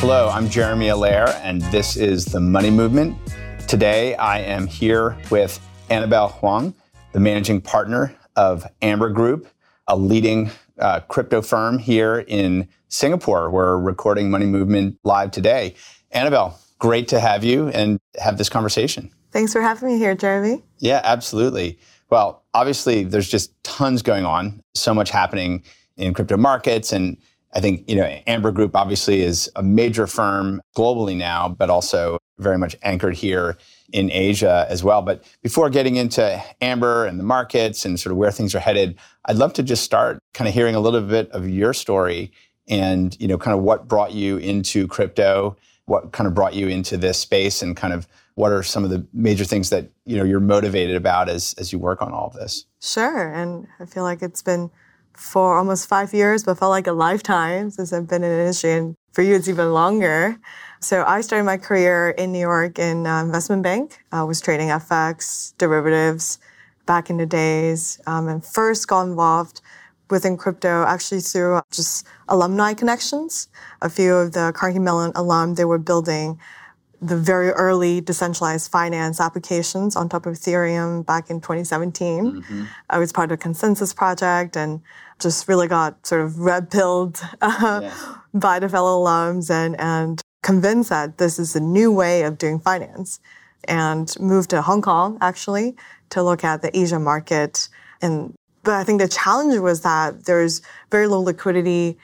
Hello, I'm Jeremy Allaire, and this is The Money Movement. Today, I am here with Annabelle Huang, the managing partner of Amber Group, a leading uh, crypto firm here in Singapore. We're recording Money Movement live today. Annabelle, great to have you and have this conversation. Thanks for having me here, Jeremy. Yeah, absolutely. Well, obviously, there's just tons going on, so much happening in crypto markets. And I think, you know, Amber Group obviously is a major firm globally now, but also very much anchored here in Asia as well. But before getting into Amber and the markets and sort of where things are headed, I'd love to just start kind of hearing a little bit of your story and, you know, kind of what brought you into crypto, what kind of brought you into this space and kind of what are some of the major things that, you know, you're motivated about as as you work on all of this? Sure. And I feel like it's been for almost five years, but felt like a lifetime since I've been in the industry. And for you, it's even longer. So I started my career in New York in uh, investment bank. I was trading FX, derivatives back in the days, um, and first got involved within crypto actually through just alumni connections. A few of the Carnegie Mellon alum, they were building the very early decentralized finance applications on top of Ethereum back in 2017. Mm-hmm. I was part of a ConsenSys Project and just really got sort of red pilled uh, yeah. by the fellow alums and, and convinced that this is a new way of doing finance and moved to Hong Kong actually to look at the Asia market. And but I think the challenge was that there's very low liquidity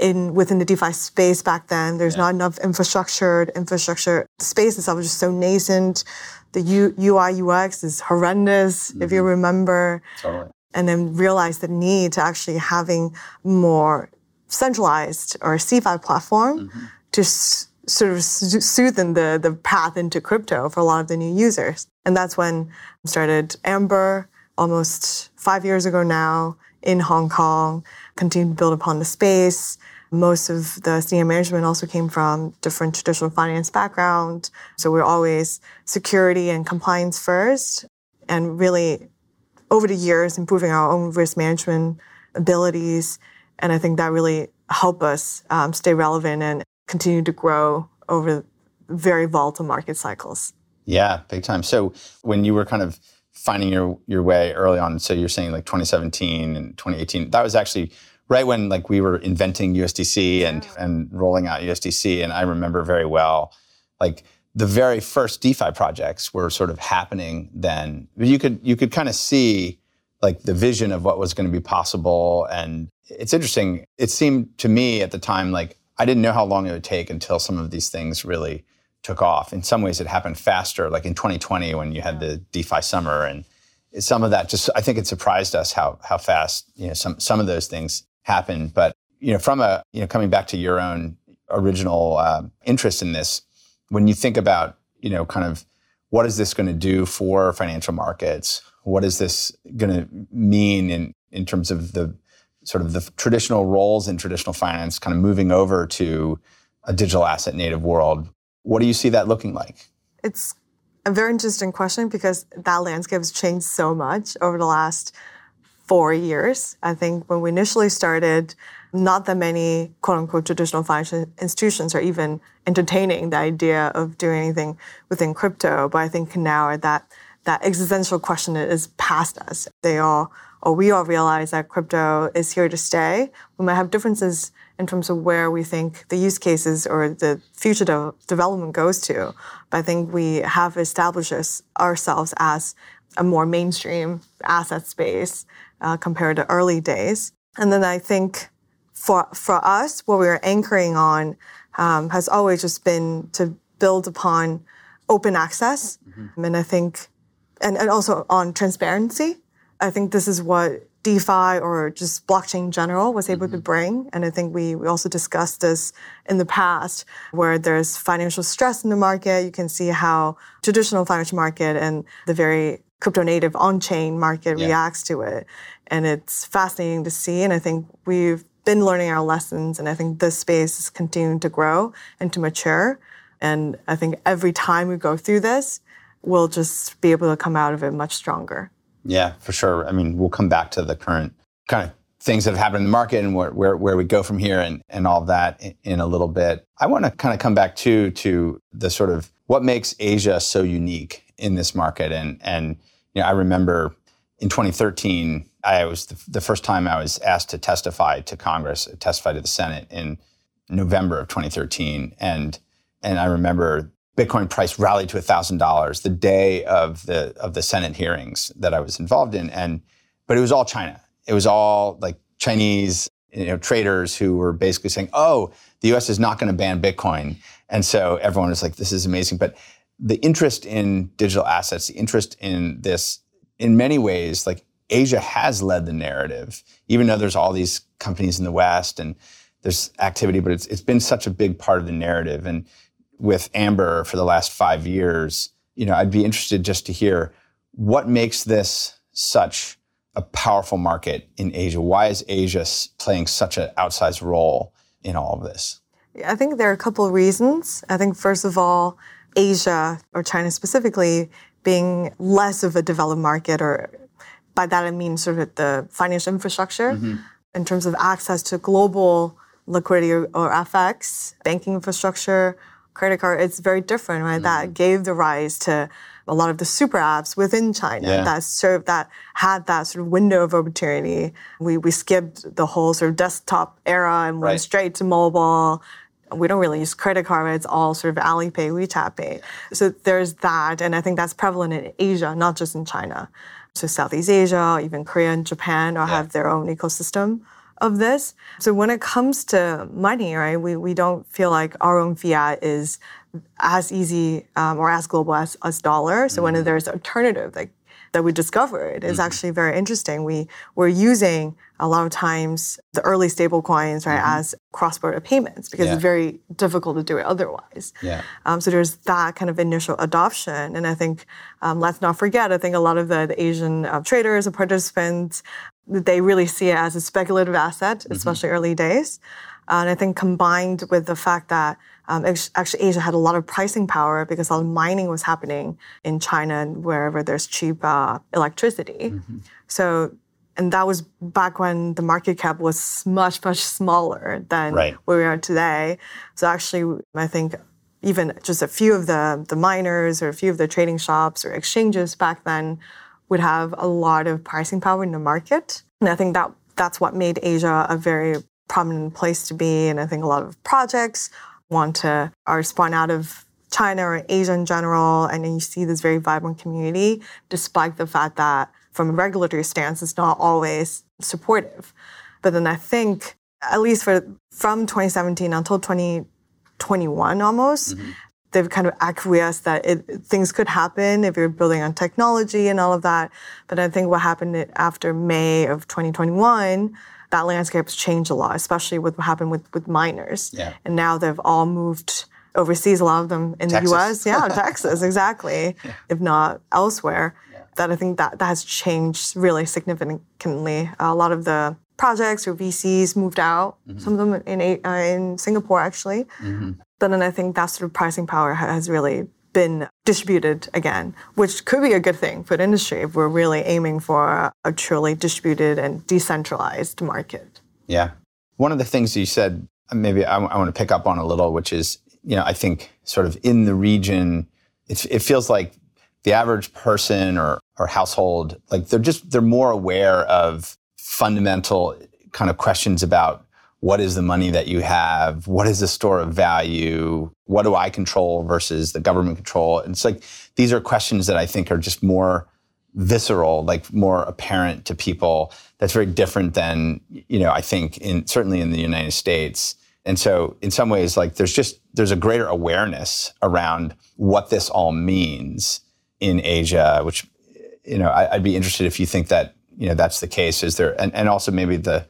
in within the DeFi space back then. There's yeah. not enough infrastructure. The infrastructure space itself was just so nascent. The U, UI UX is horrendous, mm-hmm. if you mm-hmm. remember. Totally. And then realize the need to actually having more centralized or CeFi platform mm-hmm. to s- sort of soothen the, the path into crypto for a lot of the new users. And that's when I started Amber almost five years ago now in Hong Kong, continued to build upon the space. Most of the senior management also came from different traditional finance background. So we're always security and compliance first and really over the years improving our own risk management abilities. And I think that really helped us um, stay relevant and continue to grow over very volatile market cycles. Yeah, big time. So when you were kind of finding your your way early on, so you're saying like 2017 and 2018, that was actually right when like we were inventing USDC and and rolling out USDC, and I remember very well, like the very first DeFi projects were sort of happening then. You could you could kind of see like the vision of what was going to be possible, and it's interesting. It seemed to me at the time like I didn't know how long it would take until some of these things really took off. In some ways, it happened faster, like in 2020 when you had the DeFi summer, and some of that just I think it surprised us how how fast you know some some of those things happened. But you know, from a you know coming back to your own original uh, interest in this, when you think about you know kind of what is this going to do for financial markets? What is this going to mean in in terms of the sort of the traditional roles in traditional finance kind of moving over to a digital asset native world. What do you see that looking like? It's a very interesting question because that landscape has changed so much over the last four years. I think when we initially started, not that many quote unquote traditional financial institutions are even entertaining the idea of doing anything within crypto. But I think now that that existential question is past us. They all or we all realize that crypto is here to stay. We might have differences in terms of where we think the use cases or the future de- development goes to. But I think we have established ourselves as a more mainstream asset space uh, compared to early days. And then I think for for us, what we are anchoring on um, has always just been to build upon open access, mm-hmm. and I think, and, and also on transparency. I think this is what DeFi or just blockchain in general was able mm-hmm. to bring. And I think we, we also discussed this in the past where there's financial stress in the market. You can see how traditional financial market and the very crypto native on-chain market yeah. reacts to it. And it's fascinating to see. And I think we've been learning our lessons. And I think this space is continuing to grow and to mature. And I think every time we go through this, we'll just be able to come out of it much stronger. Yeah, for sure. I mean, we'll come back to the current kind of things that have happened in the market and where, where, where we go from here and, and all of that in, in a little bit. I want to kind of come back too to the sort of what makes Asia so unique in this market. And, and you know, I remember in 2013, I was the, the first time I was asked to testify to Congress, testify to the Senate in November of 2013. And, and I remember Bitcoin price rallied to $1,000 the day of the, of the Senate hearings that I was involved in. And, but it was all China. It was all like Chinese you know, traders who were basically saying, oh, the US is not going to ban Bitcoin. And so everyone was like, this is amazing. But the interest in digital assets, the interest in this, in many ways, like Asia has led the narrative, even though there's all these companies in the West and there's activity, but it's, it's been such a big part of the narrative. And with Amber for the last five years, you know, I'd be interested just to hear what makes this such a powerful market in Asia. Why is Asia playing such an outsized role in all of this? I think there are a couple of reasons. I think, first of all, Asia or China specifically being less of a developed market, or by that I mean sort of the financial infrastructure mm-hmm. in terms of access to global liquidity or, or FX, banking infrastructure, credit card, it's very different, right? Mm-hmm. That gave the rise to a lot of the super apps within China yeah. that served that had that sort of window of opportunity. We we skipped the whole sort of desktop era and went right. straight to mobile. We don't really use credit card. It's all sort of Alipay, WeChat Pay. So there's that, and I think that's prevalent in Asia, not just in China. So Southeast Asia, even Korea and Japan, all yeah. have their own ecosystem of this. So when it comes to money, right, we, we don't feel like our own fiat is as easy um, or as global as, as dollar. So mm-hmm. when there's alternative like that we discovered is mm-hmm. actually very interesting. We we're using a lot of times the early stable coins right mm-hmm. as cross-border payments because yeah. it's very difficult to do it otherwise. Yeah. Um, so there's that kind of initial adoption, and I think um, let's not forget. I think a lot of the, the Asian uh, traders and participants they really see it as a speculative asset, mm-hmm. especially early days. Uh, and I think combined with the fact that um, actually Asia had a lot of pricing power because a lot of mining was happening in China and wherever there's cheap uh, electricity. Mm-hmm. So, and that was back when the market cap was much, much smaller than right. where we are today. So actually, I think even just a few of the, the miners or a few of the trading shops or exchanges back then would have a lot of pricing power in the market. And I think that that's what made Asia a very prominent place to be. And I think a lot of projects want to are spun out of China or Asia in general. And then you see this very vibrant community, despite the fact that from a regulatory stance, it's not always supportive. But then I think, at least for from 2017 until 2021 almost, mm-hmm they've kind of acquiesced that it, things could happen if you're building on technology and all of that. But I think what happened after May of 2021, that landscape's changed a lot, especially with what happened with, with miners. Yeah. And now they've all moved overseas, a lot of them in Texas. the US. Yeah, Texas, exactly, yeah. if not elsewhere. Yeah. That I think that, that has changed really significantly. A lot of the projects or VCs moved out. Mm-hmm. Some of them in uh, in Singapore actually. Mm-hmm. But then I think that sort of pricing power has really been distributed again, which could be a good thing for the industry if we're really aiming for a truly distributed and decentralized market. Yeah. One of the things you said, maybe I, I want to pick up on a little, which is, you know, I think sort of in the region, it feels like the average person or, or household, like they're just, they're more aware of fundamental kind of questions about what is the money that you have? What is the store of value? What do I control versus the government control? And it's like these are questions that I think are just more visceral, like more apparent to people. That's very different than, you know, I think in certainly in the United States. And so in some ways, like there's just there's a greater awareness around what this all means in Asia, which you know, I, would be interested if you think that, you know, that's the case. Is there and, and also maybe the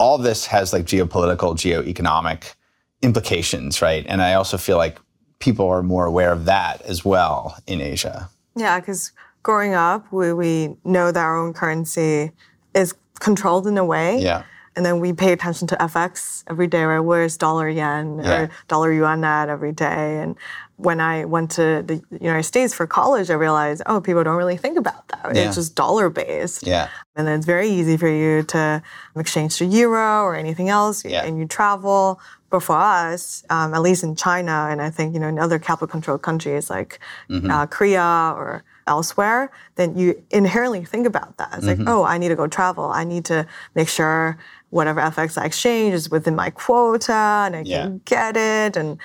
all this has like geopolitical, geoeconomic implications, right? And I also feel like people are more aware of that as well in Asia. Yeah, because growing up, we, we know that our own currency is controlled in a way. Yeah. And then we pay attention to FX every day, right? Where's dollar yen Yeah. or dollar yuan at every day? And when I went to the United States for college, I realized, oh, people don't really think about that. right? Yeah. It's just dollar based. Yeah. And then it's very easy for you to exchange to euro or anything else, Yeah. and you travel. But for us, um, at least in China, and I think you know in other capital control countries like Mm-hmm. uh, Korea or elsewhere, then you inherently think about that. It's Mm-hmm. like, oh, I need to go travel. I need to make sure whatever FX I exchange is within my quota, and I Yeah. can get it. And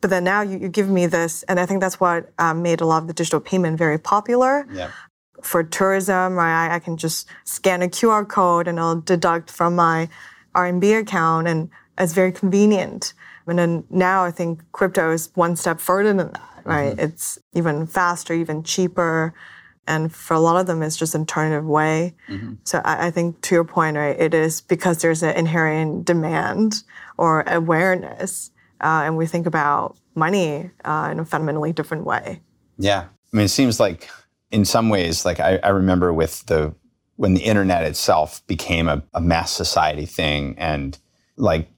but then now you, you give me this, and I think that's what um, made a lot of the digital payment very popular Yeah. for tourism, right? I, I can just scan a QR code and I'll deduct from my RMB account, and it's very convenient. And then now I think crypto is one step further than that, right? It's even faster, even cheaper. And for a lot of them, it's just an alternative way. So I, I think to your point, right, it is because there's an inherent demand or awareness, uh, and we think about money uh, in a fundamentally different way. Yeah. I mean, it seems like in some ways, like I, I remember with the when the internet itself became a, a mass society thing, and like,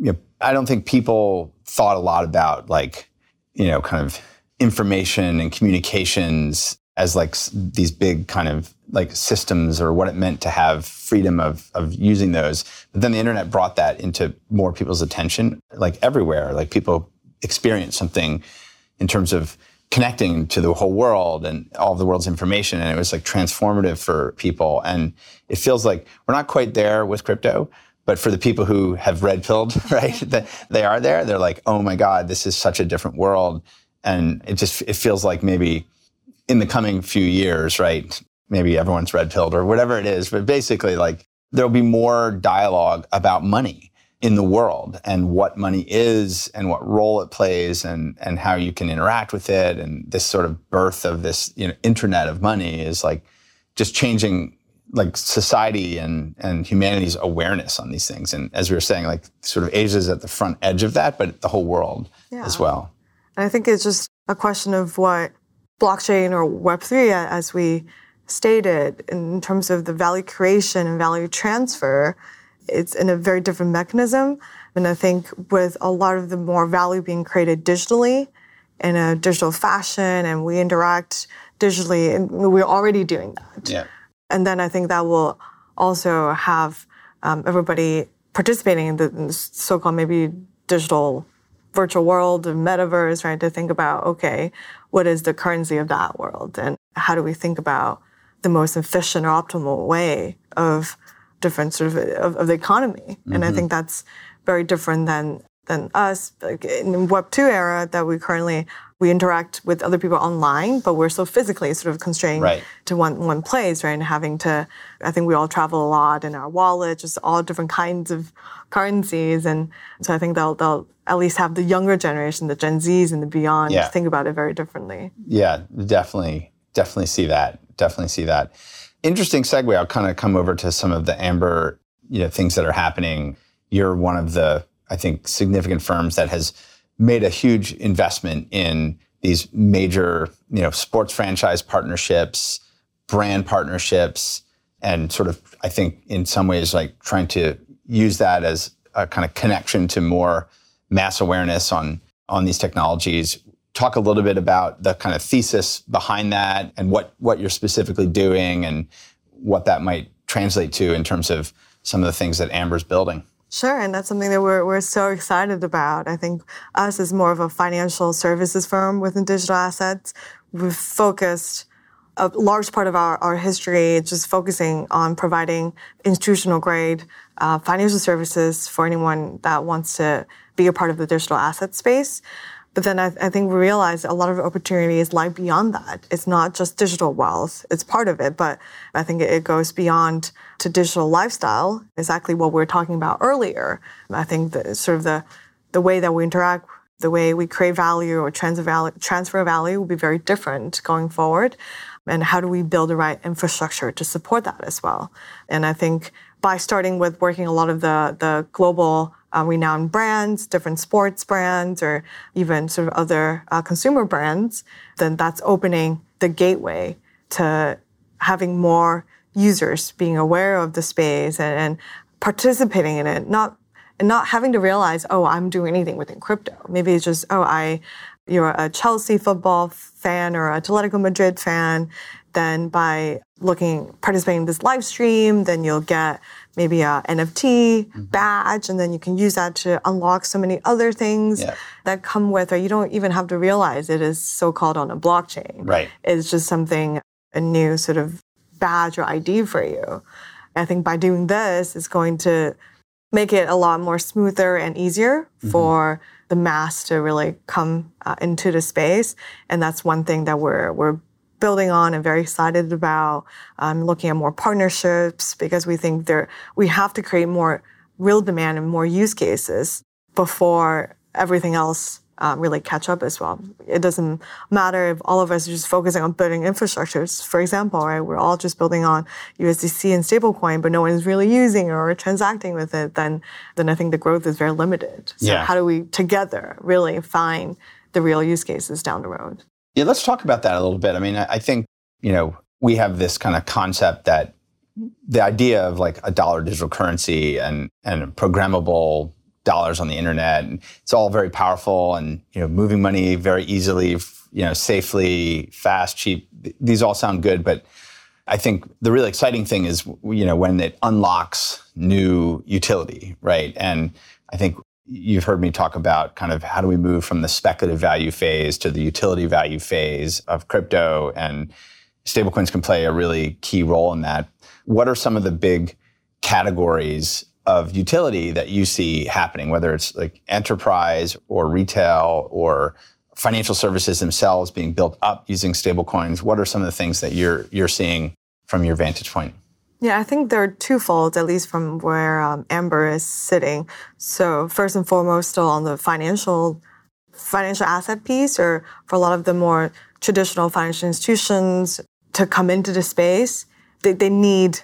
you know, I don't think people thought a lot about like, you know, kind of information and communications as like these big kind of like systems or what it meant to have freedom of of using those. But then the internet brought that into more people's attention, like everywhere. Like people experience something in terms of connecting to the whole world and all of the world's information. And it was like transformative for people. And it feels like we're not quite there with crypto, but for the people who have red pilled, right, that they are there, they're like, oh my God, this is such a different world. And it just, it feels like maybe in the coming few years, right, maybe everyone's red pilled or whatever it is, but basically like there'll be more dialogue about money in the world and what money is and what role it plays and and how you can interact with it. And this sort of birth of this you know internet of money is like just changing like society and and humanity's awareness on these things. And as we were saying like sort of Asia is at the front edge of that but the whole world as well And I think it's just a question of what blockchain or Web3, as we stated, in terms of the value creation and value transfer, it's in a very different mechanism. And I think with a lot of the more value being created digitally in a digital fashion and we interact digitally, and we're already doing that. yeah And then I think that will also have um, everybody participating in the so-called maybe digital virtual world of metaverse, right? To think about, okay, what is the currency of that world? And how do we think about the most efficient or optimal way of different sort of, of, of the economy? And I mm-hmm. think that's very different than than us like in web 2 era that we currently we interact with other people online but we're so physically sort of constrained Right. to one one place, right? And having to, I think we all travel a lot in our wallet, just all different kinds of currencies, and so I think they'll they'll at least have the younger generation, the Gen Zs and the beyond, Yeah. think about it very differently. Yeah, definitely, definitely see that. Definitely see that. Interesting segue. I'll kind of come over to some of the Amber, you know, things that are happening. You're one of the, I think, significant firms that has made a huge investment in these major, you know, sports franchise partnerships, brand partnerships, and sort of, I think, in some ways, like trying to use that as a kind of connection to more mass awareness on on these technologies. Talk a little bit about the kind of thesis behind that and what what you're specifically doing and what that might translate to in terms of some of the things that Amber's building. Sure, and that's something that we're, we're so excited about. I think us as more of a financial services firm within digital assets, we've focused a large part of our, our history just focusing on providing institutional grade uh, financial services for anyone that wants to be a part of the digital asset space. But then I, I think we realize a lot of opportunities lie beyond that. It's not just digital wealth, it's part of it, but I think it, goes beyond to digital lifestyle, exactly what we were talking about earlier. I think that sort of the, the way that we interact, the way we create value or transfer value, transfer value will be very different going forward. And how do we build the right infrastructure to support that as well? And I think by starting with working a lot of the, the global uh, renowned brands, different sports brands, or even sort of other uh, consumer brands, then that's opening the gateway to having more users being aware of the space and, and participating in it, not and not having to realize, oh, I'm doing anything within crypto. Maybe it's just, oh, I you're a Chelsea football fan or a Atletico Madrid fan, then by looking participating in this live stream, then you'll get maybe a NFT mm-hmm. badge, and then you can use that to unlock so many other things yeah. that come with, or you don't even have to realize it is so called on a blockchain. Right. It's just something a new sort of badge or ID for you. I think by doing this, it's going to make it a lot more smoother and easier mm-hmm. for the mass to really come uh, into the space. And that's one thing that we're we're building on and very excited about. Um, looking at more partnerships because we think there we have to create more real demand and more use cases before everything else um, really catch up as well. It doesn't matter if all of us are just focusing on building infrastructures. For example, right, we're all just building on USDC and stablecoin, but no one is really using or transacting with it. Then, then I think the growth is very limited. So yeah. how do we together really find the real use cases down the road? Yeah, let's talk about that a little bit. I mean, I think you know we have this kind of concept that the idea of like a dollar digital currency and and programmable dollars on the internet. And it's all very powerful and you know moving money very easily, you know, safely, fast, cheap. These all sound good, but I think the really exciting thing is you know when it unlocks new utility, right? And I think you've heard me talk about kind of how do we move from the speculative value phase to the utility value phase of crypto and stablecoins can play a really key role in that. What are some of the big categories of utility that you see happening, whether it's like enterprise or retail or financial services themselves being built up using stablecoins? What are some of the things that you're you're seeing from your vantage point? Yeah, I think there are twofold, at least from where um, Amber is sitting. So first and foremost, still on the financial financial asset piece, or for a lot of the more traditional financial institutions to come into the space, they, they need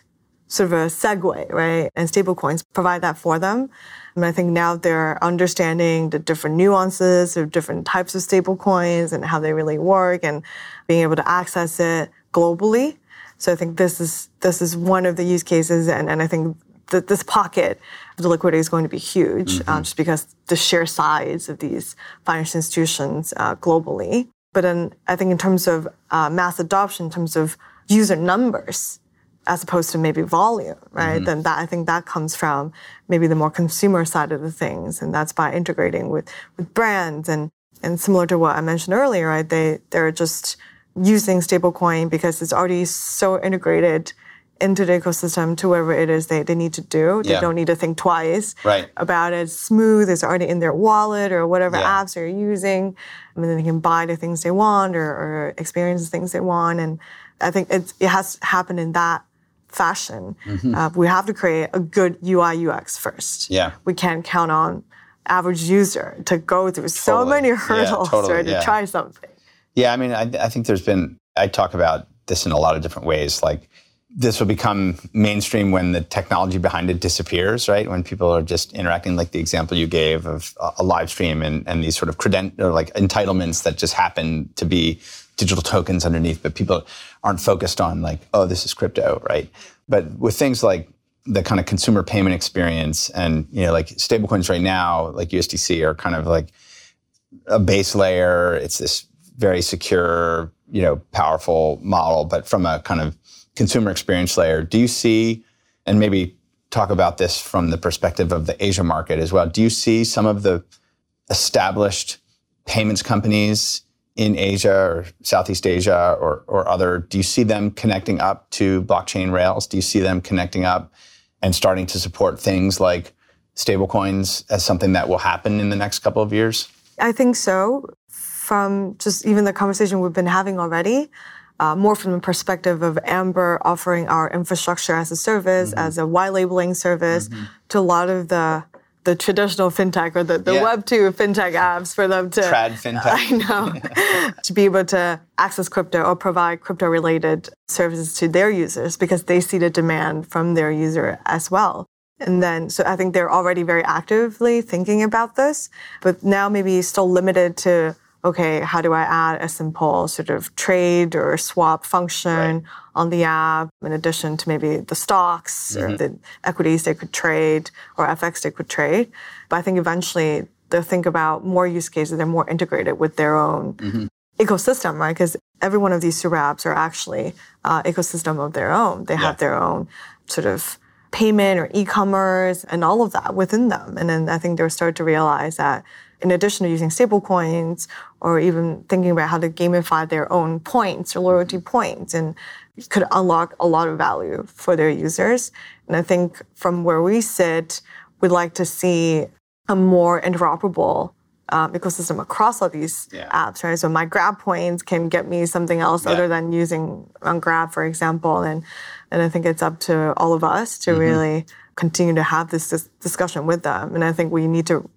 sort of a segue, right? And stablecoins provide that for them. And I think now they're understanding the different nuances of different types of stablecoins and how they really work and being able to access it globally. So I think this is this is one of the use cases, and, and I think that this pocket of the liquidity is going to be huge, mm-hmm. um, just because the sheer size of these financial institutions uh, globally. But then I think in terms of uh, mass adoption, in terms of user numbers, as opposed to maybe volume, right? Mm-hmm. Then that I think that comes from maybe the more consumer side of the things, and that's by integrating with with brands and and similar to what I mentioned earlier, right? They they're just using stablecoin because it's already so integrated into the ecosystem to whatever it is they, they need to do. They yeah. don't need to think twice right. about it. It's smooth. It's already in their wallet or whatever yeah. apps they're using. And then they can buy the things they want or, or experience the things they want. And I think it has happened in that fashion. Mm-hmm. Uh, we have to create a good UI UX first. Yeah. We can't count on average user to go through totally. so many hurdles yeah, totally, right, to try something. Yeah, I mean, I, I think there's been, I talk about this in a lot of different ways. Like, this will become mainstream when the technology behind it disappears, right? When people are just interacting, like the example you gave of a live stream and, and these sort of credent or like entitlements that just happen to be digital tokens underneath, but people aren't focused on like, oh, this is crypto, right? But with things like the kind of consumer payment experience and you know like stablecoins right now, like USDC, are kind of like a base layer. It's this very secure, you know, powerful model, but from a kind of consumer experience layer, do you see, and maybe talk about this from the perspective of the Asia market as well, do you see some of the established payments companies in Asia or Southeast Asia or, or other, do you see them connecting up to blockchain rails? Do you see them connecting up and starting to support things like stablecoins as something that will happen in the next couple of years? I think so. From just even the conversation we've been having already, uh, more from the perspective of Amber offering our infrastructure as a service, mm-hmm. as a white labeling service mm-hmm. to a lot of the the traditional fintech or the, the yeah. Web 2 fintech apps for them to. Trad fintech. I know. to be able to access crypto or provide crypto related services to their users because they see the demand from their user as well. And then, so I think they're already very actively thinking about this, but now maybe still limited to okay, how do I add a simple sort of trade or swap function right. on the app in addition to maybe the stocks mm-hmm. or the equities they could trade or FX they could trade. But I think eventually they'll think about more use cases. They're more integrated with their own mm-hmm. ecosystem, right? Because every one of these super apps are actually uh, ecosystem of their own. They yeah. have their own sort of payment or e-commerce and all of that within them. And then I think they'll start to realize that in addition to using stable coins or even thinking about how to gamify their own points or loyalty points and could unlock a lot of value for their users. And I think from where we sit, we'd like to see a more interoperable um, ecosystem across all these yeah. apps, right? So my Grab points can get me something else yeah. other than using on Grab, for example. And and I think it's up to all of us to mm-hmm. really continue to have this, this, discussion with them. And I think we need to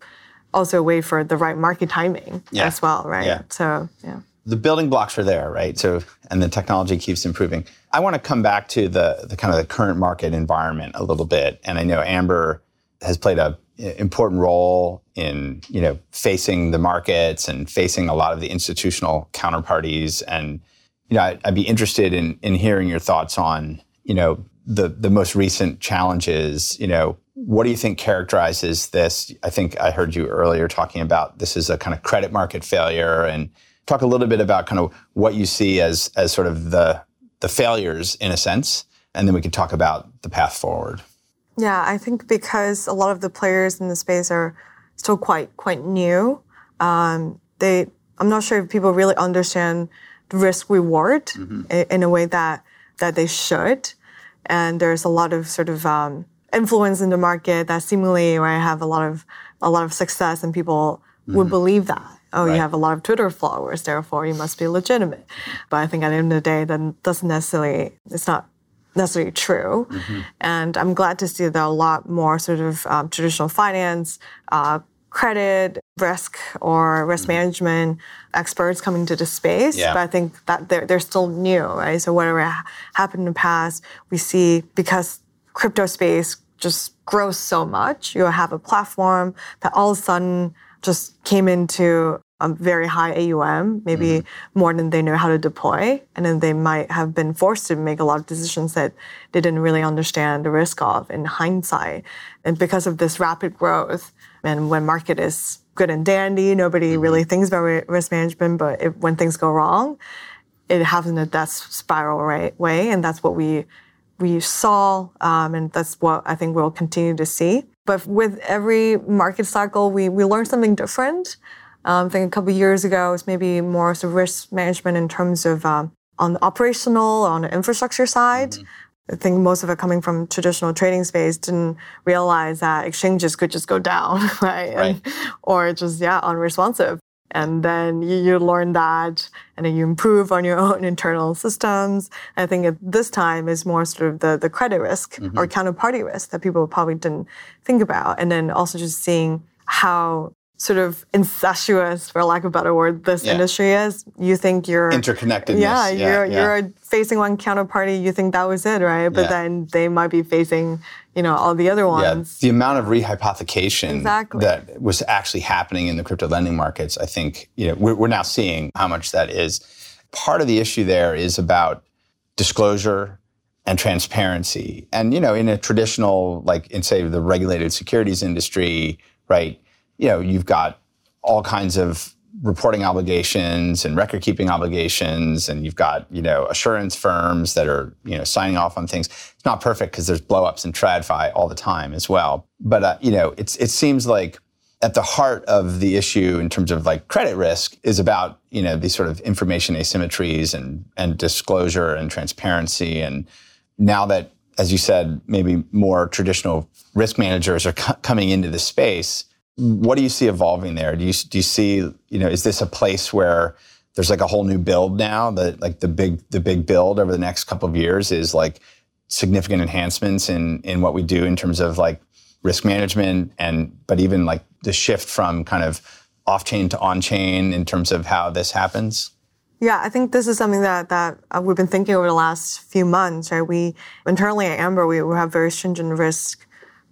also a way for the right market timing yeah. as well, right? Yeah. So yeah. The building blocks are there, right? So and the technology keeps improving. I want to come back to the the kind of the current market environment a little bit. And I know Amber has played a important role in you know facing the markets and facing a lot of the institutional counterparties and you know I'd, I'd, be interested in in hearing your thoughts on you know the the most recent challenges you know what do you think characterizes this? I think i heard you earlier talking about this is a kind of credit market failure and talk a little bit about kind of what you see as as sort of the the failures in a sense and then we can talk about the path forward. Yeah, I think because a lot of the players in the space are still quite quite new, um, they I'm not sure if people really understand the risk reward mm-hmm. in, in, a way that that they should, and there's a lot of sort of um, influence in the market that seemingly right, have a lot of a lot of success, and people mm-hmm. would believe that. Oh, right. you have a lot of Twitter followers, therefore you must be legitimate. But I think at the end of the day, that doesn't necessarily. It's not necessarily true. Mm-hmm. And I'm glad to see that a lot more sort of um, traditional finance, uh, credit, risk, or risk mm-hmm. management experts coming to the space. Yeah. But I think that they're, they're still new, right? So whatever happened in the past, we see because crypto space just grows so much, you have a platform that all of a sudden just came into a very high AUM, maybe mm-hmm. more than they know how to deploy. And then they might have been forced to make a lot of decisions that they didn't really understand the risk of in hindsight. And because of this rapid growth, and when market is good and dandy, nobody mm-hmm. really thinks about risk management, but if, when things go wrong, it happens in a death spiral right way. And that's what we we saw, um, and that's what I think we'll continue to see. But with every market cycle, we, we learn something different. Um, I think a couple years ago, it was maybe more sort of risk management in terms of um, on the operational, on the infrastructure side. Mm-hmm. I think most of it coming from traditional trading space didn't realize that exchanges could just go down, right? right. And, or just, yeah, unresponsive. And then you, you, learn that and then you improve on your own internal systems. I think at this time is more sort of the, the credit risk mm-hmm. or counterparty risk that people probably didn't think about. And then also just seeing how sort of incestuous, for lack of a better word, this yeah. industry is. You think you're interconnected. Yeah, you're yeah. you're facing one counterparty. You think that was it, right? But yeah. then they might be facing, you know, all the other ones. Yeah, the amount of rehypothecation exactly. that was actually happening in the crypto lending markets, I think, you know, we're, we're now seeing how much that is. Part of the issue there is about disclosure and transparency. And you know, in a traditional, like in say the regulated securities industry, right? you know, you've got all kinds of reporting obligations and record keeping obligations and you've got you know assurance firms that are you know signing off on things it's not perfect because there's blowups in tradfi all the time as well. But uh, you know it's it seems like at the heart of the issue in terms of like credit risk is about you know these sort of information asymmetries and and disclosure and transparency. And now that as you said maybe more traditional risk managers are coming into the space what do you see evolving there? Do you do you see you know is this a place where there's like a whole new build now that like the big the big build over the next couple of years is like significant enhancements in in what we do in terms of like risk management and but even like the shift from kind of off chain to on chain in terms of how this happens? Yeah, I think this is something that that uh, we've been thinking over the last few months. Right, we internally at Amber we, we have very stringent risk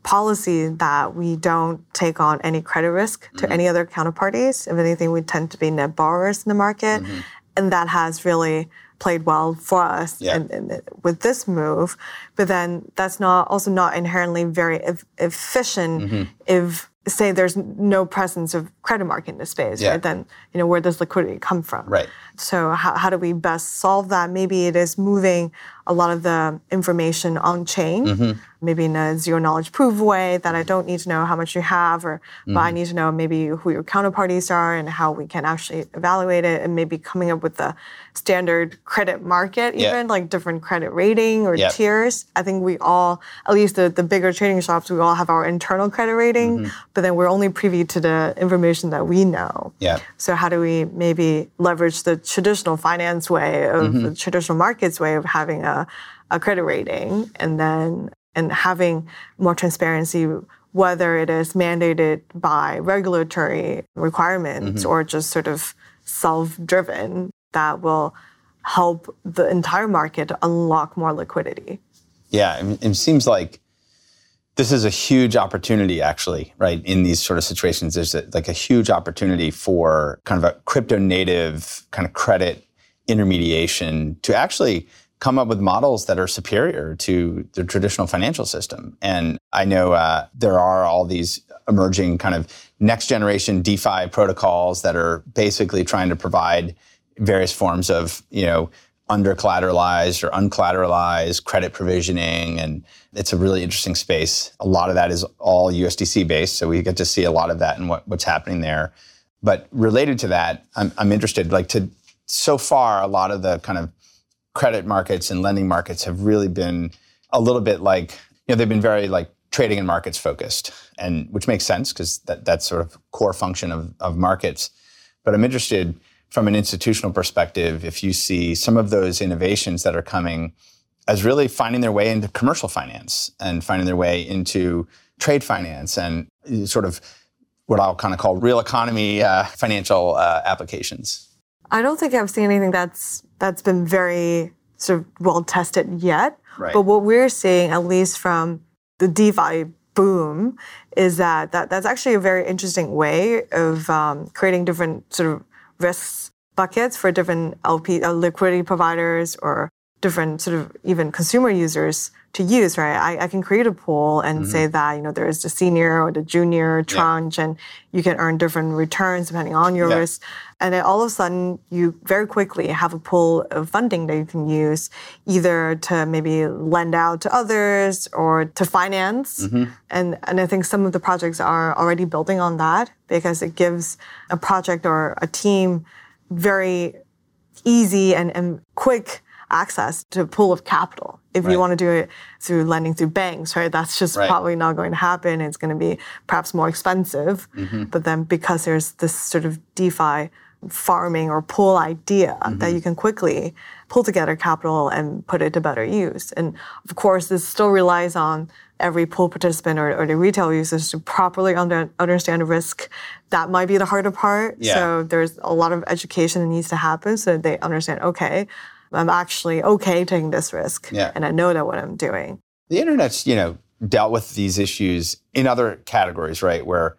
policy that we don't take on any credit risk to mm-hmm. any other counterparties. If anything, we tend to be net borrowers in the market. Mm-hmm. And that has really played well for us yeah. in, in, with this move. But then that's not also not inherently very e- efficient mm-hmm. if say there's no presence of credit market in the space, yeah. right? Then you know where does liquidity come from? Right. So how, how do we best solve that? Maybe it is moving a lot of the information on chain, mm-hmm. maybe in a zero knowledge proof way that I don't need to know how much you have, or mm-hmm. but I mm-hmm. need to know maybe who your counterparties are and how we can actually evaluate it, and maybe coming up with the standard credit market, even yeah. like different credit rating or yep. tiers. I think we all, at least the, the bigger trading shops, we all have our internal credit rating, mm-hmm. but then we're only privy to the information that we know. Yeah. So how do we maybe leverage the traditional finance way of mm-hmm. the traditional markets way of having a, a credit rating and then and having more transparency whether it is mandated by regulatory requirements mm-hmm. or just sort of self-driven that will help the entire market unlock more liquidity. Yeah, it seems like this is a huge opportunity actually right in these sort of situations. There's a, like a huge opportunity for kind of a crypto native kind of credit intermediation to actually come up with models that are superior to the traditional financial system. And i know uh, there are all these emerging kind of next generation defi protocols that are basically trying to provide various forms of you know under collateralized or uncollateralized credit provisioning. And it's a really interesting space. A lot of that is all USDC based. So we get to see a lot of that and what, what's happening there. But related to that, I'm, I'm interested, like to so far, a lot of the kind of credit markets and lending markets have really been a little bit like, you know, they've been very like trading and markets focused, and which makes sense because that, that's sort of core function of, of markets. But I'm interested from an institutional perspective, if you see some of those innovations that are coming as really finding their way into commercial finance and finding their way into trade finance and sort of what I'll kind of call real economy uh, financial uh, applications. I don't think I've seen anything that's that's been very sort of well tested yet. Right. But what we're seeing, at least from the DeFi boom, is that, that that's actually a very interesting way of um, creating different sort of risks buckets for different LP uh, liquidity providers or different sort of even consumer users to use, right? I, I can create a pool and mm-hmm. say that, you know, there's the senior or the junior tranche yeah. and you can earn different returns depending on your yeah. risk. And then all of a sudden you very quickly have a pool of funding that you can use either to maybe lend out to others or to finance. Mm-hmm. And, and I think some of the projects are already building on that because it gives a project or a team very easy and, and quick access to a pool of capital. If right. you want to do it through lending through banks, right? That's just right. probably not going to happen. It's going to be perhaps more expensive. Mm-hmm. But then because there's this sort of DeFi farming or pool idea mm-hmm. that you can quickly pull together capital and put it to better use. And of course, this still relies on every pool participant or, or the retail users to properly under, understand the risk. That might be the harder part. Yeah. So there's a lot of education that needs to happen so that they understand, okay, I'm actually okay taking this risk. Yeah. And I know that what I'm doing. The internet's, you know, dealt with these issues in other categories, right? Where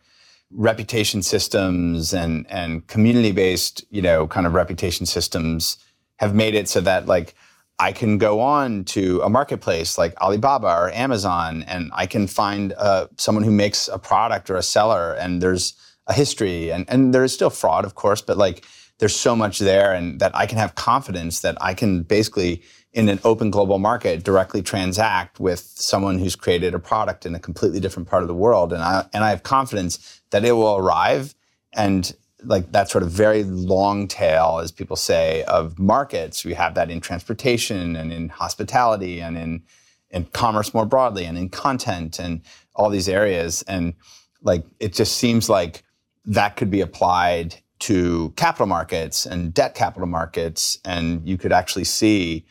reputation systems and and community-based, you know, kind of reputation systems have made it so that like I can go on to a marketplace like Alibaba or Amazon and I can find uh, someone who makes a product or a seller and there's a history and, and there is still fraud, of course, but like there's so much there and that I can have confidence that I can basically in an open global market directly transact with someone who's created a product in a completely different part of the world. And I and I have confidence that it will arrive. And like that sort of very long tail as people say of markets we have that in transportation and in hospitality and in in commerce more broadly and in content and all these areas. And like it just seems like that could be applied to capital markets and debt capital markets, and you could actually see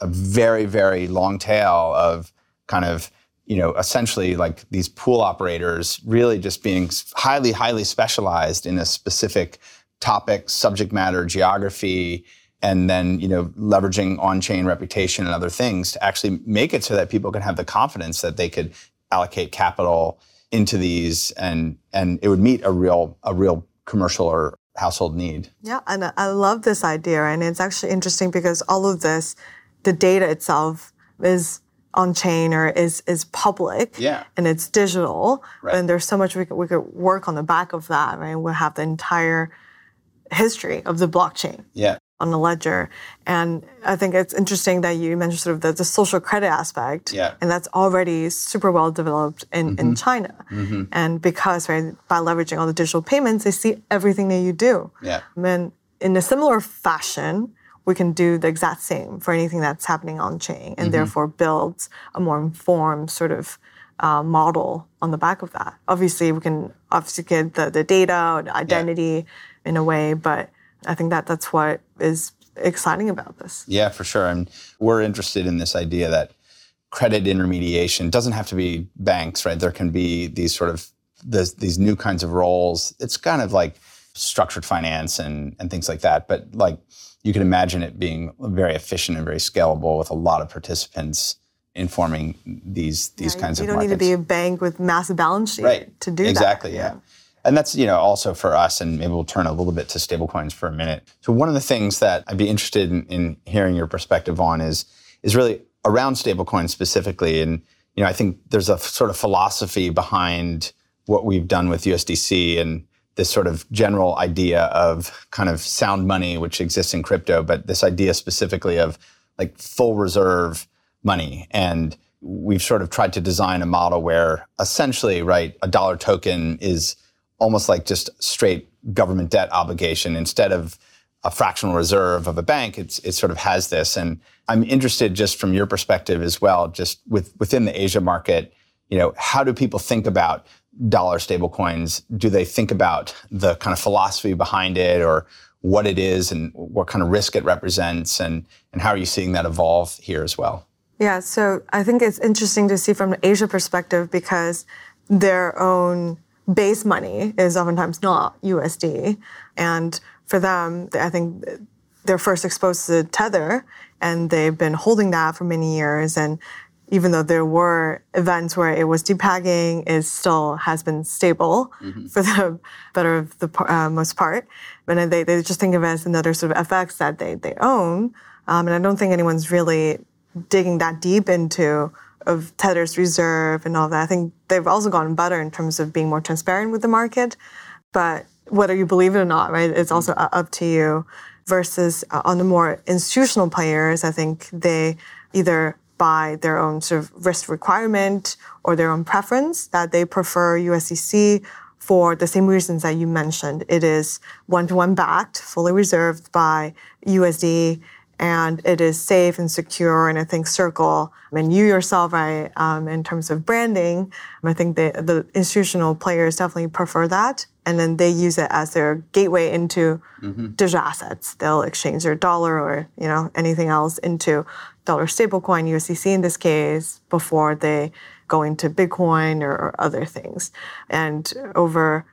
a very, very long tail of kind of, you know, essentially like these pool operators really just being highly, highly specialized in a specific topic, subject matter, geography, and then, you know, leveraging on-chain reputation and other things to actually make it so that people can have the confidence that they could allocate capital into these and and it would meet a real a real commercial or household need. Yeah, and I love this idea and it's actually interesting because all of this the data itself is on chain or is is public Yeah. and it's digital Right. and there's so much we could, we could work on the back of that right we'll have the entire history of the blockchain Yeah. On the ledger. And i think it's interesting that you mentioned sort of the, the social credit aspect. Yeah. and that's already super well developed in, in mm-hmm. china. Mm-hmm. And because right by leveraging all the digital payments they see everything that you do. Yeah. and in a similar fashion, we can do the exact same for anything that's happening on chain, and mm-hmm. therefore build a more informed sort of uh, model on the back of that. Obviously, we can obfuscate the, the data, or the identity in a way, but I think that that's what is exciting about this. Yeah, for sure. And we're interested in this idea that credit intermediation doesn't have to be banks, right? There can be these sort of this, these new kinds of roles. It's kind of like structured finance and, and things like that. But like you can imagine it being very efficient and very scalable with a lot of participants informing these these Yeah, kinds you of don't markets. need to be a bank with massive balance sheet right to do exactly that. yeah. And that's you know also for us and maybe we'll turn a little bit to stablecoins for a minute. So one of the things that i'd be interested in, in hearing your perspective on is is really around stablecoins specifically. And you know i think there's a f- sort of philosophy behind what we've done with usdc and this sort of general idea of kind of sound money which exists in crypto but this idea specifically of like full reserve money. And we've sort of tried to design a model where essentially right a dollar token is almost like just straight government debt obligation. Instead of a fractional reserve of a bank it's it sort of has this. And i'm interested just from your perspective as well just with within the asia market you know how do people think about dollar stablecoins? Do they think about the kind of philosophy behind it or what it is and what kind of risk it represents? And and how are you seeing that evolve here as well? Yeah, so I think it's interesting to see from the Asia perspective because their own base money is oftentimes not USD. And for them, I think they're first exposed to Tether and they've been holding that for many years. And even though there were events where it was depegging, it still has been stable for the better of the uh, most part. And they, they just think of it as another sort of FX that they, they own. Um, and I don't think anyone's really digging that deep into of Tether's reserve and all that. I think they've also gotten better in terms of being more transparent with the market. But whether you believe it or not, right, it's also up to you. Versus uh, on the more institutional players, I think they either by their own sort of risk requirement or their own preference that they prefer USDC for the same reasons that you mentioned. It is one-to-one backed, fully reserved by USD, and it is safe and secure. And I think Circle, I mean, you yourself, right, um, in terms of branding, I think the, the institutional players definitely prefer that. And then they use it as their gateway into digital assets. They'll exchange their dollar or you know anything else into dollar stablecoin, USDC in this case, before they go into Bitcoin or, or other things. And over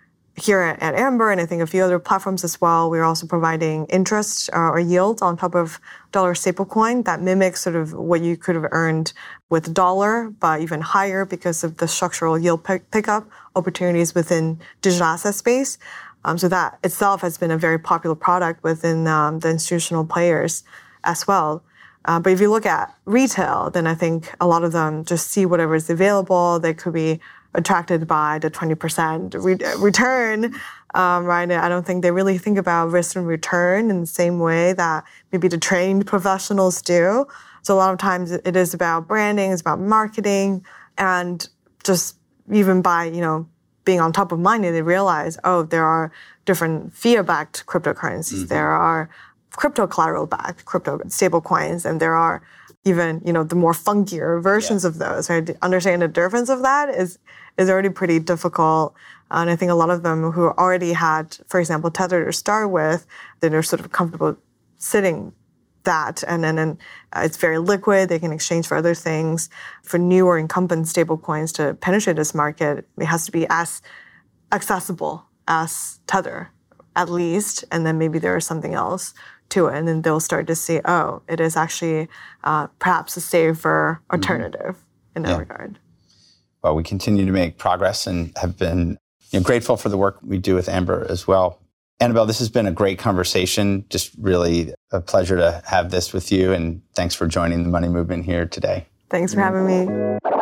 here at, Amber, and I think a few other platforms as well, we're also providing interest uh, or yield on top of dollar stablecoin that mimics sort of what you could have earned with dollar, but even higher because of the structural yield pick- pickup opportunities within digital asset space. Um, so that itself has been a very popular product within um, the institutional players as well. Uh, but if you look at retail, then I think a lot of them just see whatever is available. They could be attracted by the 20% re- return, um, right? I don't think they really think about risk and return in the same way that maybe the trained professionals do. So a lot of times it is about branding, it's about marketing, and just even by, you know, being on top of mind, they realize, oh, there are different fiat-backed cryptocurrencies. There are crypto collateral-backed crypto stablecoins, and there are even, you know, the more funkier versions of those. Right? Understanding the difference of that is is already pretty difficult. And I think a lot of them who already had, for example, Tether to start with, then they're sort of comfortable sitting that and then and, uh, it's very liquid they can exchange for other things for newer incumbent stablecoins to penetrate this market it has to be as accessible as tether at least and then maybe there is something else to it and then they'll start to see oh it is actually uh, perhaps a safer alternative in that regard well, we continue to make progress and have been you know, grateful for the work we do with Amber as well. Annabelle, this has been a great conversation. Just really a pleasure to have this with you. And thanks for joining the money movement here today. Thanks for having me.